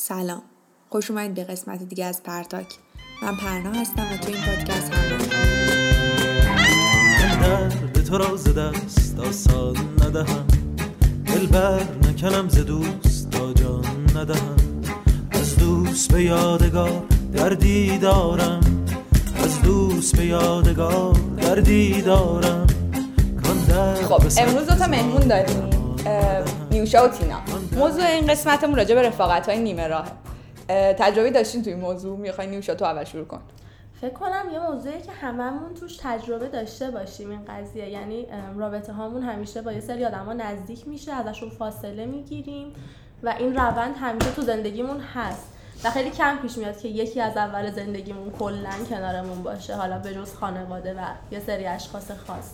سلام. خوش اومدید به قسمت دیگه از پرتاک. من پرنا هستم و تو این پادکست همراه درد تو را ز دست آسان ندهم. دل بر نکنم ز دوست تا جان ندهم. از دوست به یادگار دردی دارم. از دوست به یادگار دردی دارم. خب امروز دو تا مهمون داریم. نیوشا و تینا. موضوع این قسمتمون راجع به رفاقت های نیمه راهه اه، تجربه داشتین توی موضوع؟ می‌خوای نیوشا تو اول شروع کن. فکر کنم یه موضوعی که هممون توش تجربه داشته باشیم این قضیه. یعنی رابطه هامون همیشه با یه سری آدما نزدیک میشه ازشون فاصله می‌گیریم و این روند همیشه تو زندگیمون هست. و خیلی کم پیش میاد که یکی از اول زندگیمون کلا کنارمون باشه حالا به جز خانواده و یه سری اشخاص خاص.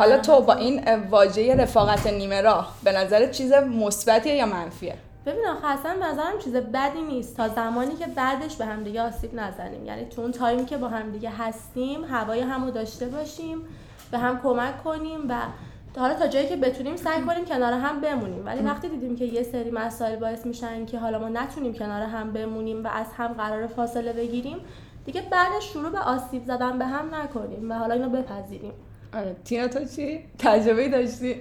حالا تو با این واژه رفاقت نیمه راه به نظر چیز مثبتیه یا منفیه؟ ببین آخه اصلا به نظرم چیز بدی نیست. تا زمانی که بعدش به همدیگه آسیب نزنیم. یعنی تو اون تایمی که با همدیگه هستیم هوای همو داشته باشیم به هم کمک کنیم و حالا تا جایی که بتونیم سعی کنیم کنار هم بمونیم. ولی وقتی دیدیم که یه سری مسائل باعث میشن که حالا ما نتونیم کنار هم بمونیم و از هم قرار فاصله بگیریم دیگه بعدش شروع به آسیب زدن به هم نکنیم و حالا اینو بپذیریم. آره. تینا تو چی؟ تجربه داشتی؟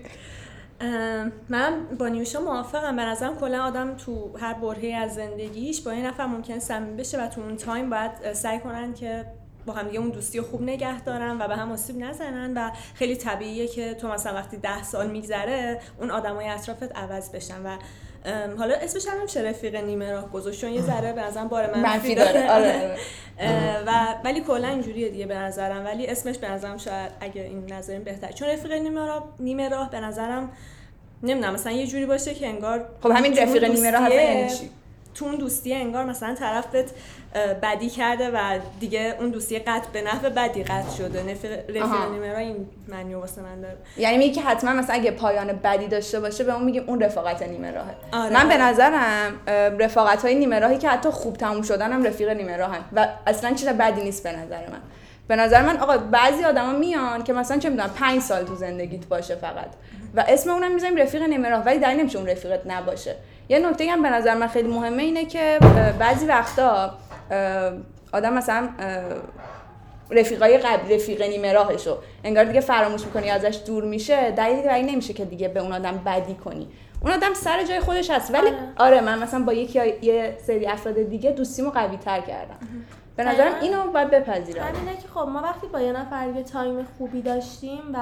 من با نیوشا موافقم. به نظرم کلا آدم تو هر برهه از زندگیش با این نفر ممکن صمیمی بشه و تو اون تایم باید سعی کنن که با هم دیگه اون دوستی خوب نگه دارن و به هم آسیب نزنن و خیلی طبیعیه که تو مثلا وقتی ده سال میگذره اون آدمای اطرافت عوض بشن و حالا اسمش هم نمیشه رفیق نیمه راه گذاشت؟ چون یه ذره به نظرم بار منفی, منفی داره. آره. آره. و ولی کلا اینجوریه دیگه به نظرم. ولی اسمش به نظرم شاید اگه این نظرین بهتر. چون رفیق نیمه راه نیمه راه به نظرم نمی‌دونم مثلا یه جوری باشه که انگار خب همین رفیق نیمه راه چی؟ تو اون دوستیه انگار مثلا طرف بهت اه، بدی کرده و دیگه اون دوستی قطع به نحو بدی قطع شده. رفیق رفیق آها. نیمه راه این معنی واسه من داره. یعنی میگی که حتما مثلا اگه پایان بدی داشته باشه به اون میگیم اون رفاقت نیمه راهه آره، من به. نظرم رفاقت های نیمه راهی که حتی خوب تموم شدن هم رفیق نیمه راهن و اصلا چیز بدی نیست به نظر من. به نظر من آقا بعضی آدما میان که مثلا چه می‌دونم پنج سال تو زندگیت باشه فقط. و اسم اونم می‌ذاریم رفیق نیمه راه ولی دلیل نمیشه اون رفیقت نباشه. یه نکته هم به نظر من خیلی مهمه اینه که بعضی وقتا آدم مثلا رفیقای قبل رفیق نیمه راهشو انگار دیگه فراموش می‌کنی ازش دور میشه دلیلی بر این نمیشه که دیگه به اون آدم بدی کنی. اون آدم سر جای خودش هست. ولی آره. آره, من مثلا با یکی یه سری افراد دیگه دوستیمو قوی تر کردم به نظرم. اینو باید بپذیرم همینه که خب ما وقتی با یه نفر یه time خوبی داشتیم و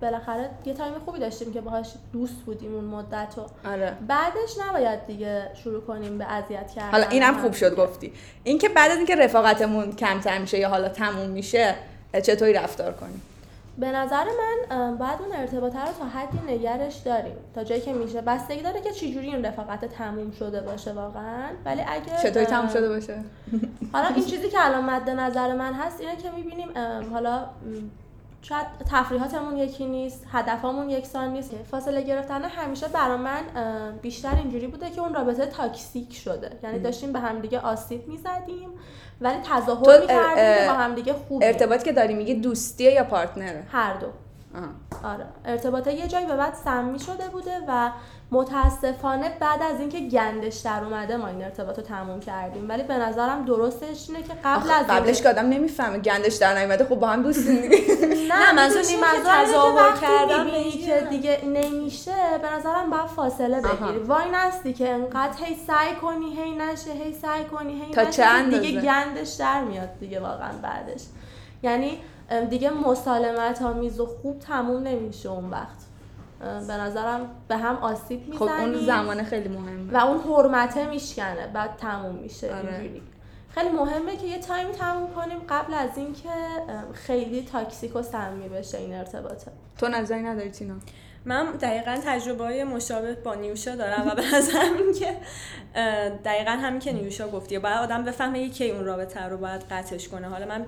بالاخره یه time خوبی داشتیم که باهاش دوست بودیم اون مدت و آره بعدش نباید دیگه شروع کنیم به اذیت کردن حالا اینم خوب شد. گفتی اینکه بعد از اینکه رفاقتمون کمتر میشه یا حالا تموم میشه چطوری رفتار کنیم به نظر من باید اون ارتباطه رو تا حدی نگرش داریم. تا جایی که میشه. بستگی داره که چجوری این رفاقت تموم شده باشه واقعا. ولی اگه چطوری تموم شده باشه؟ حالا این چیزی که الان مد نظر من هست اینه که می‌بینیم حالا شاید تفریحاتمون یکی نیست هدفمون یکسان نیست. فاصله گرفتن همیشه برا من بیشتر اینجوری بوده که اون رابطه تاکسیک شده. یعنی داشتیم به همدیگه آسیب می‌زدیم ولی تظاهر اه، می‌کردیم که با همدیگه خوبیم. ارتباطی که داری میگی دوستیه یا پارتنره؟ هر دو. آره. ارتباطه یه جایی به بعد سمی شده بوده و متاسفانه بعد از اینکه گندش در اومده ما این ارتباط رو تموم کردیم. ولی به نظرم درستش اینه که قبل از قبلش اینکه- که آدم نمی‌فهمه گندش در نیومده خب با هم دوستیم دیگه. نه منظورم اینه که تظاهر کردن می‌بینی به که اینکه- دیگه نمیشه به نظرم باید فاصله. بگیری. وای نستی که انقدر هی سعی کنی هی نشه هی سعی کنی هی تا اندازه؟ دیگه گندش در میاد دیگه واقعا بعدش. یعنی دیگه مسالمت آمیز و خوب تموم نمیشه اون وقت. به نظرم به هم آسیب خب می‌زنی. اون زمان خیلی مهمه. و اون حرمته میشکنه بعد تموم میشه آره. اینجوری. خیلی مهمه که یه تایمی تموم کنیم قبل از اینکه خیلی تاکسیک و سمی بشه این ارتباطه. تو نظری نداری تینا؟ من دقیقا تجربه های مشابه با نیوشا دارم و به نظرم این که دقیقا همین که نیوشا گفتی. باید آدم بفهمه کی اون رابطه رو باید قطعش کنه. حالا من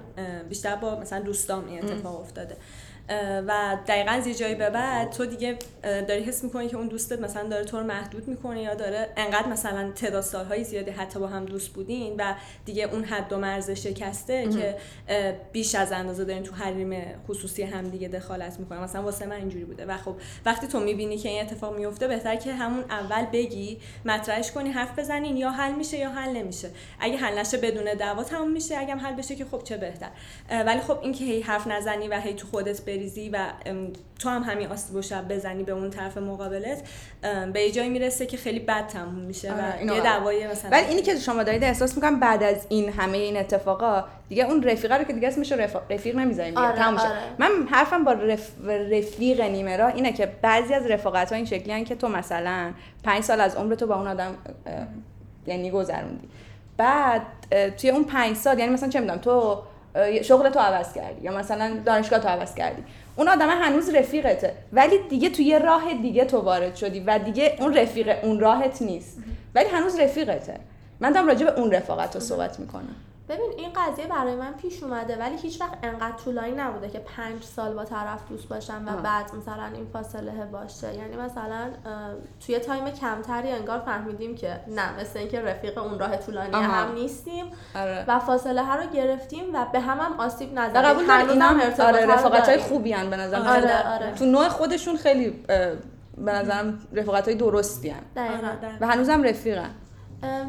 بیشتر با مثلا دوستام این اتفاق افتاده. و دقیقا از یه جایی به بعد تو دیگه داری حس می‌کنی که اون دوستت مثلا داره تو رو محدود می‌کنه یا داره انقدر مثلا تعداد سالهای زیادی حتی با هم دوست بودین و دیگه اون حد و مرز شکسته که بیش از اندازه دارین تو حریم خصوصی هم دیگه دخالت می‌کنه مثلا واسه من اینجوری بوده. و خب وقتی تو می‌بینی که این اتفاق میفته بهتر که همون اول بگی مطرحش کنی حرف بزنین یا حل میشه یا حل نمیشه. اگه حل نشه بدون دعوا تموم میشه. اگه حل بشه که خب چه بهتر. ولی خب اینکه هی حرف نزنی و هی تو خودت بریزی و تو هم همین آسیب و شب بزنی به اون طرف مقابلت به یه جایی می‌رسه که خیلی بد تموم میشه آره، و یه دعوای مثلا ولی اینی که شما دارید احساس می‌کنم بعد از این همه این اتفاقا دیگه اون رفیقه رو که دیگه اسمش رفیق, رفیق نمی‌ذاریم آره، تموم. آره. من حرفم با رف... رفیق نیمه را اینه که بعضی از رفاقت ها این شکلی که تو مثلا پنج سال از عمر تو با اون آدم یعنی گذروندی بعد توی اون پنج سال یعنی مثلا چه می‌دونم تو شغل تو عوض کردی یا مثلا دانشگاه تو عوض کردی. اون آدم هنوز رفیقته. ولی دیگه توی یه راه دیگه تو وارد شدی و دیگه اون رفیق اون راهت نیست. ولی هنوز رفیقته. من دارم راجع به اون رفاقت رو صحبت می‌کنم. ببین این قضیه برای من پیش اومده ولی هیچ وقت انقدر طولانی نبوده که پنج سال با طرف دوست باشم و آه. بعد مثلا این فاصله باشه یعنی مثلا توی تایم کمتری انگار فهمیدیم که نه مثل اینکه رفیق اون راه طولانی آها. هم نیستیم آره و فاصله ها رو گرفتیم و به هم هم آسیب نزدیم قبول اینا ارتباط آره رفاقت های. خوبی هن به نظرم آره، آره. تو نوع خودشون خیلی به نظرم رفاقت های درستی هن. آره،. و هنوزم رفیقن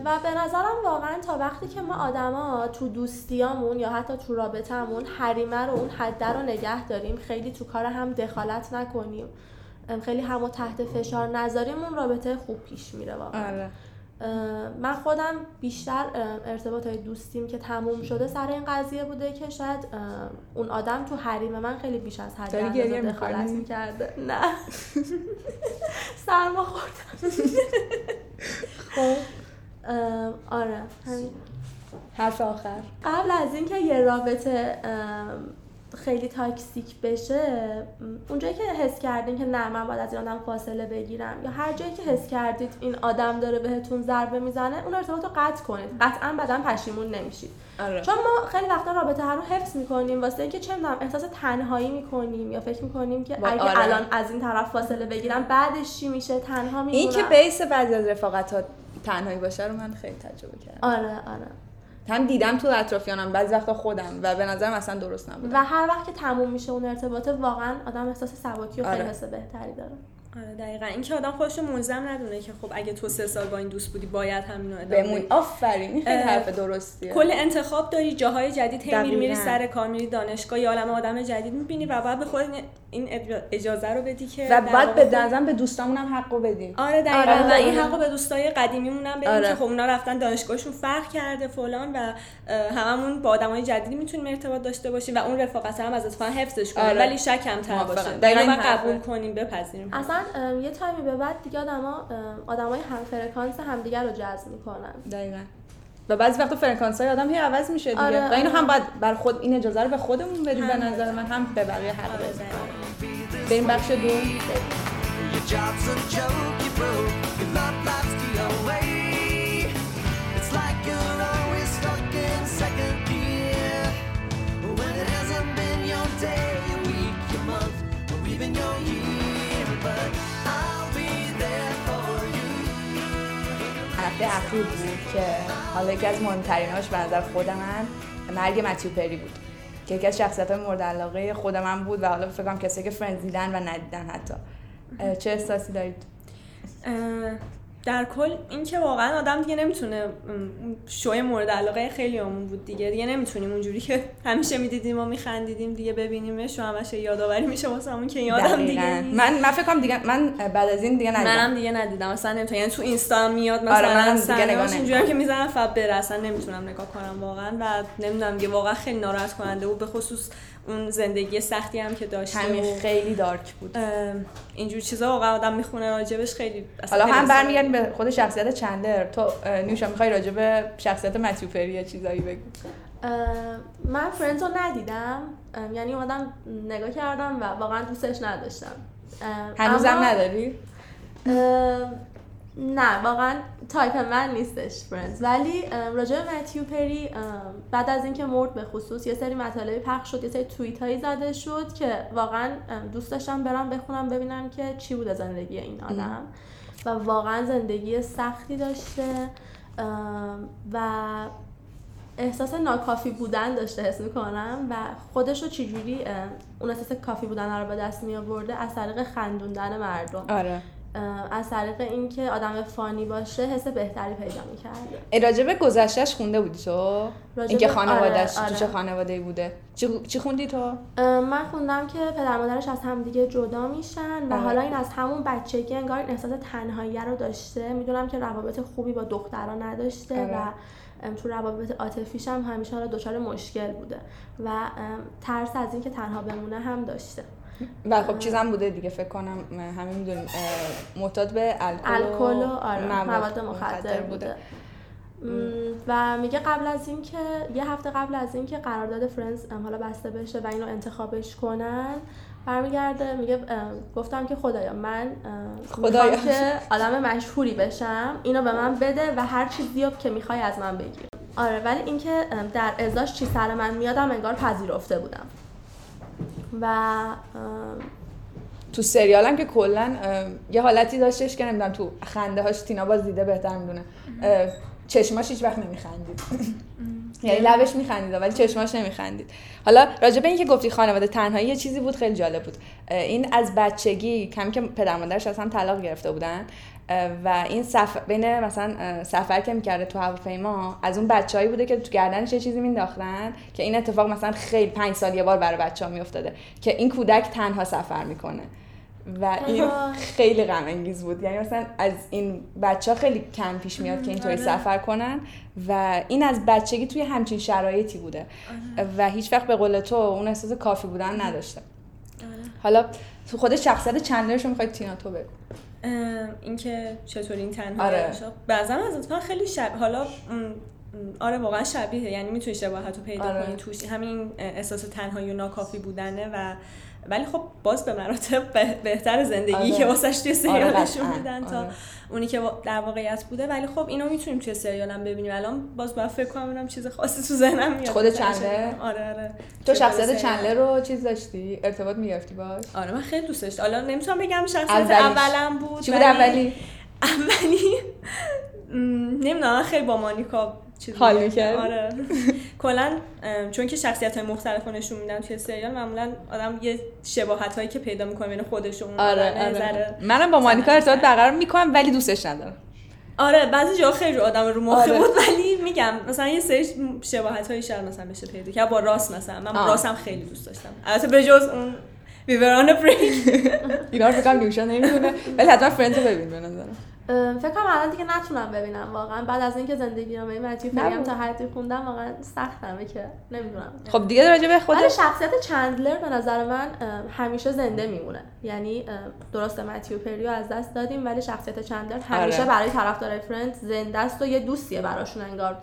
و به نظرم واقعا تا وقتی که ما آدما تو دوستیامون یا حتی تو رابطهمون حریمه رو اون حده رو نگه داریم خیلی تو کار هم دخالت نکنیم. خیلی همو تحت فشار نذاریم اون رابطه خوب پیش میره واقعا. آره. من خودم بیشتر ارتباط های دوستیم که تموم شده سر این قضیه بوده که شاید اون آدم تو حریم من خیلی بیش از حد دخالت؟ می‌کرده. نه. سرما خوردم. خب. آره همین. حرف آخر. قبل از اینکه یه رابطه خیلی تاکسیک بشه اونجایی که حس کردین که نه من باید از این آدم فاصله بگیرم یا هر جایی که حس کردید این آدم داره بهتون ضربه می‌زنه اون ارتباط رو قطع کنید. قطعا بعدا پشیمون نمیشید. آره. چون ما خیلی وقتا رابطه هر رو حفظ می‌کنیم واسه اینکه چه می‌دونم احساس تنهایی می‌کنیم یا فکر می‌کنیم که اگه آره. الان از این طرف فاصله بگیرم بعدش چی میشه؟ تنها میمونم این که بیس بعضی از رفاقت ها تنهایی باشه رو من خیلی تجربه کردم. آره آره. هم دیدم تو اطرافیانم بعضی وقتا خودم و به نظرم اصلا درست نبود. و هر وقت که تموم میشه اون ارتباطه واقعا آدم احساس سبکی و خیلی آره. حس بهتری داره. آره دقیقا. این که آدم خودش رو ملزم ندونه که خب اگه تو سه سال با این دوست بودی باید همینو ادامه بمون بدی. آفرین خیلی حرف درستیه. کل انتخاب داری جاهای جدید هی میری. سر کار میری دانشگاه یا عالم آدم جدید می‌بینی و بعد به خودت این اج- اجازه رو بدی که و بعد به نظرم به دوستامون هم حقو بدیم آره دقیقا آره، و این. حقو به دوستای قدیمیمون هم بدیم آره. که خب اونا رفتن دانشگاهشون فرق کرده فلان و هممون با آدمای جدیدی می‌تونیم ارتباط داشته باشیم و اون رفاقت هم از اتفاقا حفظش کنیم آره. ولی شک کمتر. باشه دقیقاً قبول. کنیم بپذیریم اصلا یه time ی به بعد دیگه آدما آدمای هم فرکانس همدیگه رو جذب می‌کنن دقیقا و بعضی وقتا فرکانس های آدم هی عوض میشه دیگه آره، و اینو آره. هم باید بر خود این اجازه رو به خودمون بدیم به. نظر من هم به بقیه حق آره،. بریم بخش دو. هفته اخیر بود که حالا یکی از مهمتریناش به نظر خود من مرگ متیو پری بود که یکی از شخصیت های مورد علاقه خود من بود و حالا فکر کسی که فرنز دیدن و ندیدن حتی چه احساسی دارید؟ در کل اینکه واقعا آدم دیگه نمی‌تونه شوی مورد علاقه خیلی همون بود دیگه. دیگه نمی‌تونیم اونجوری که همیشه می‌دیدیم و میخندیدیم دیگه ببینیمش و همش یادآوری میشه واسمون که این آدم دیگه. نیست. من من فکر کنم دیگه من بعد از این دیگه ندیدم. منم دیگه ندیدم. اصلا نمی‌تونم. یعنی تو اینستا میاد مثلا آره، منم دیگه نگاه. اینجوری که می‌زنم فقط بره. اصلا نمی‌تونم نگاه کنم واقعا. و نمی‌دونم دیگه واقعا خیلی ناراحت کننده بود. به خصوص اون زندگی سختی هم که داشته همین و خیلی dark بود. اینجور چیزا واقعا آدم می‌خونه راجبش خیلی اصلا حالا هم برمیگردیم به خود شخصیت چندلر تو نیوشا می‌خوای راجع به شخصیت متیو پری یه چیزایی بگو؟ من Friends رو ندیدم. یعنی اومدم نگاه کردم و واقعا دوستش نداشتم. هنوزم اما، نداری؟ نه واقعا تایپ من نیستش Friends ولی راجع به متیو پری بعد از اینکه مرد به خصوص یه سری مطالبی پخش شد یه سری توییت هایی زده شد که واقعا دوست داشتم برم بخونم ببینم که چی بوده زندگی این آدم. و واقعا زندگی سختی داشته و احساس ناکافی بودن داشته حس می‌کنم. و خودش رو چجوری اون احساس کافی بودن رو به دست می آورده از طریق خندوندن مردم. آره. از طریق اینکه آدم فانی باشه حس بهتری پیدا می‌کرده راجع به گذشتهش خونده بودی تو اینکه خانوادهش آره، تو چه آره. خانواده بوده چی, چی خوندی تو من خوندم که پدر مادرش از همدیگه جدا میشن و آره. حالا این از همون بچگی انگار این احساس تنهایی رو داشته می‌دونم که روابط خوبی با دخترها نداشته آره. و ام، تو روابط عاطفیش هم همیشه حالا دچار مشکل بوده و ترس از اینکه تنها بمونه هم داشته و خب چیزم بوده دیگه فکر کنم همه می‌دونیم معتاد به الکل و آره مواد مخدر بوده. م، و میگه قبل از اینکه یه هفته قبل از اینکه قرارداد فرنز ام، حالا بسته بشه و اینو انتخابش کنن برمیگرده میگه گفتم که خدایا من خدایا. که آدم مشهوری بشم اینو به من بده و هر چیزی رو که می‌خوای از من بگیر. آره ولی اینکه در ازاش چی سر من میادم انگار پذیرفته بودم. و تو سریال هم که کلا یه حالتی داشتش که نمی‌دونم تو خنده هاش تینا باز دیده بهتر می‌دونه. چشماش هیچ وقت نمیخندید. یعنی لبش میخندید ولی چشماش نمیخندید. حالا راجع به اینکه گفتی خانواده تنهایی یه چیزی بود خیلی جالب بود. این از بچگی کمی که پدر مادرش از هم طلاق گرفته بودن. و این سفر بین مثلا سفر که می‌کرده تو هواپیما از اون بچههایی بوده که تو گردنش یه چیزی مینداختن که این اتفاق مثلا خیلی پنج سال یه بار برای بچه ها میافتاده که این کودک تنها سفر می‌کنه. و این. خیلی غم انگیز بود. یعنی مثلا از این بچه ها خیلی کم پیش میاد که اینطوری آره. سفر کنن و این از بچگی توی همچین شرایطی بوده. و هیچ وقت به قول تو اون احساس کافی بودن نداشته حالا تو خود شخصیت چندلرش رو می‌خوای تینا تو بگو. اینکه چطور این تنها آره. بعضا از اتفاقا خیلی شب حالا آره واقعا شبیه یعنی می‌تونی شباهت رو پیدا آره. کنی توش همین احساس تنهایی و ناکافی بودنه و ولی خب باز به مراتب به- بهتر زندگی آره. که واسش توی آره، سریالشون قطعاً. میدن تا آره. اونی که در واقعیت بوده ولی خب اینو می‌تونیم توی سریال هم ببینیم الان باز باید فکر کنم ببینم چیز خاصی تو ذهنم میاد خود چندلر؟ آره آره تو شخصیت. چندلر رو چیز داشتی ارتباط می‌گرفتی باش آره من خیلی دوست داشتم حالا نمی‌تونم بگم شخصیت. اولم بود چی بود ولی- اولی اولی نمی‌دونم خیلی با مانیکا چیز حال بودم. می‌کردی؟ آره. کلا چون که شخصیت های مختلف نشون میدن توی سریال معمولا آدم یه شباهت هایی که پیدا می‌کنه بین خودش و اون آره. آره منم با مانیکا ارتباط برقرار می‌کنم ولی دوستش ندارم. آره بعضی جاها خیلی آدم رو مخه آره. بود ولی میگم مثلا یه سری شباهت هایی شاید مثلا بشه پیدا کرد. با راست مثلا. من آه. راستم خیلی دوست داشتم. البته به جز اون ویوران بریک اینا رو فکرم نمی‌دونه ولی حتما فرندز رو ببین به نظرم. فکر کنم الان دیگه نتونم ببینم واقعا. بعد از اینکه زندگی نامه متیو فری هم نبود. تا حدی خوندم واقعا سختمه که نمی‌دونم. خب دیگه راجع به خودش شخصیت چندلر به نظر من همیشه زنده میمونه. یعنی ام، درسته متیو پریو از دست دادیم ولی شخصیت چندلر همیشه آره. برای طرفدارای فرند زنده است و یه دوستیه براشون انگار.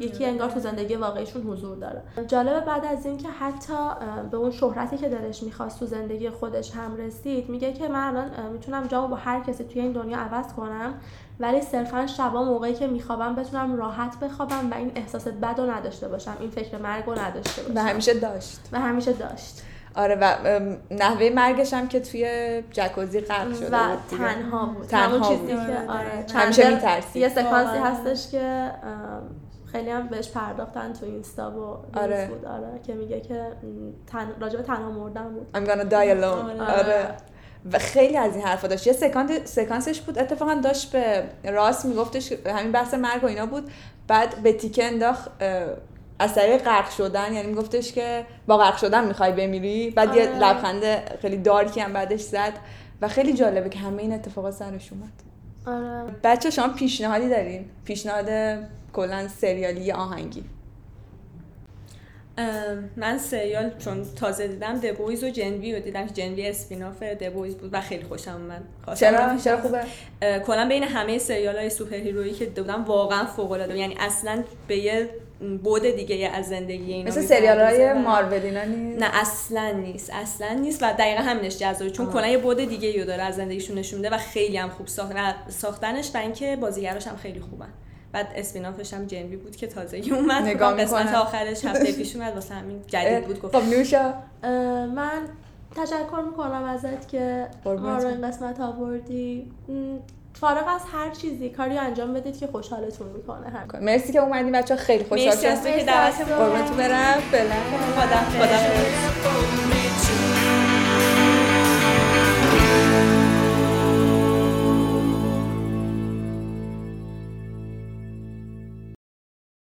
یکی انگار تو زندگی واقعیشون حضور داره. جالبه بعد از اینکه حتی به اون شهرتی که دلش می‌خواست تو زندگی خودش هم رسید میگه که من الان می‌تونم جامو با هر کسی توی این دنیا عوض کنم ولی صرفا شبا موقعی که میخوابم بتونم راحت بخوابم و این احساس بد رو نداشته باشم این فکر مرگ رو نداشته باشم و همیشه داشت و همیشه داشت آره و نحوه مرگش هم که توی جکوزی غرق شده و بود. تنها بود تنها همون چیزی بود. که آره، آره. همیشه چندلر می‌ترسید. یه سکانسی. هستش که خیلی هم بهش پرداختن تو اینستا و آره. بود آره که میگه که تن... راجع به تنها مردن بود I'm gonna die alone آره. آره و خیلی از این حرفا داشت. یه سکانس سکانسش بود اتفاقا داشت به راست میگفتش همین بحث مرگ و اینا بود. بعد به تیکه انداخت از طریق غرق شدن. یعنی میگفتش که با غرق شدن می‌خوای بمیری. بعد یه آره. لبخند خیلی dark ی هم بعدش زد و خیلی جالبه که همه این اتفاقات سرش اومد. آره. بچه شما پیشنهادی دارین؟ پیشنهاد کلا سریالی یا آهنگی؟ من سریال چون تازه دیدم The Boys و Gen V رو دیدم که Gen V spin-off The Boys بود و خیلی خوشم اومد. چرا. چرا خوبه؟ کلا بین همه سریال های superhero یی که دیدم واقعا فوق العاده یعنی اصلا به یه بود دیگه از زندگی اینا مثل سریال های مارول اینا نیست؟ نه اصلا نیست. اصلا نیست و دقیقا همینش جذابه. چون کلا یه بود دیگه رو داره از زندگیشون نشون میده و خیلی هم خوب ساختنش و اینکه بازیگراش هم خیلی خوبن بعد اسپینافش هم جنبی بود که تازگی اومد. نگاه کنم قسمت. آخرش هفته پیش اومد واسه همین جدید بود گفت. خب نوشا من تشکر می‌کنم ازت که ما رو. این قسمت آوردی. فارغ از هر چیزی کاری انجام بدید که خوشحالتون می‌کنه. هم مرسی که اومدین بچه خیلی خوشحال مرسی شدم تو که قربونتون برم. فعلا خدا خدا